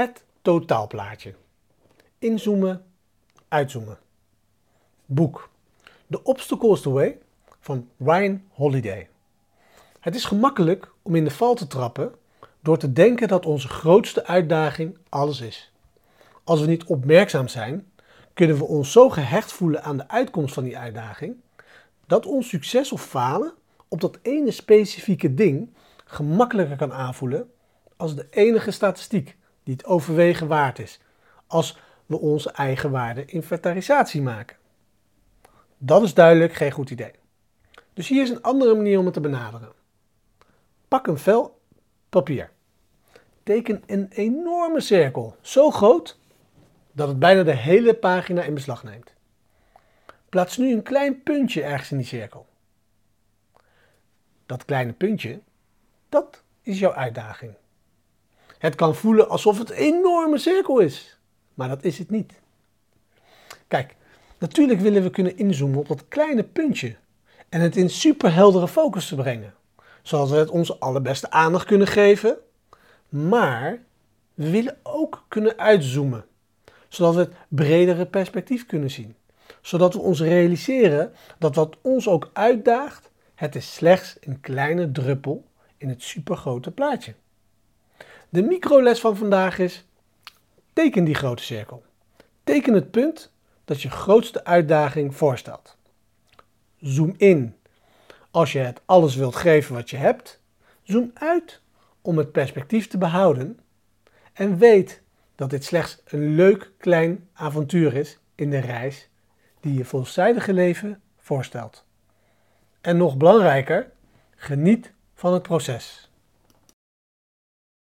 Het totaalplaatje. Inzoomen, uitzoomen. Boek. The Obstacle is the Way van Ryan Holiday. Het is gemakkelijk om in de val te trappen door te denken dat onze grootste uitdaging alles is. Als we niet opmerkzaam zijn, kunnen we ons zo gehecht voelen aan de uitkomst van die uitdaging dat ons succes of falen op dat ene specifieke ding gemakkelijker kan aanvoelen als de enige statistiek die het overwegen waard is, als we onze eigen waarde inventarisatie maken. Dat is duidelijk geen goed idee. Dus hier is een andere manier om het te benaderen. Pak een vel papier. Teken een enorme cirkel, zo groot dat het bijna de hele pagina in beslag neemt. Plaats nu een klein puntje ergens in die cirkel. Dat kleine puntje, dat is jouw uitdaging. Het kan voelen alsof het een enorme cirkel is, maar dat is het niet. Kijk, natuurlijk willen we kunnen inzoomen op dat kleine puntje en het in superheldere focus te brengen, zodat we het onze allerbeste aandacht kunnen geven, maar we willen ook kunnen uitzoomen, zodat we het bredere perspectief kunnen zien, zodat we ons realiseren dat wat ons ook uitdaagt, het is slechts een kleine druppel in het supergrote plaatje. De microles van vandaag is: teken die grote cirkel. Teken het punt dat je grootste uitdaging voorstelt. Zoom in als je het alles wilt geven wat je hebt. Zoom uit om het perspectief te behouden. En weet dat dit slechts een leuk klein avontuur is in de reis die je volzijdige leven voorstelt. En nog belangrijker, geniet van het proces.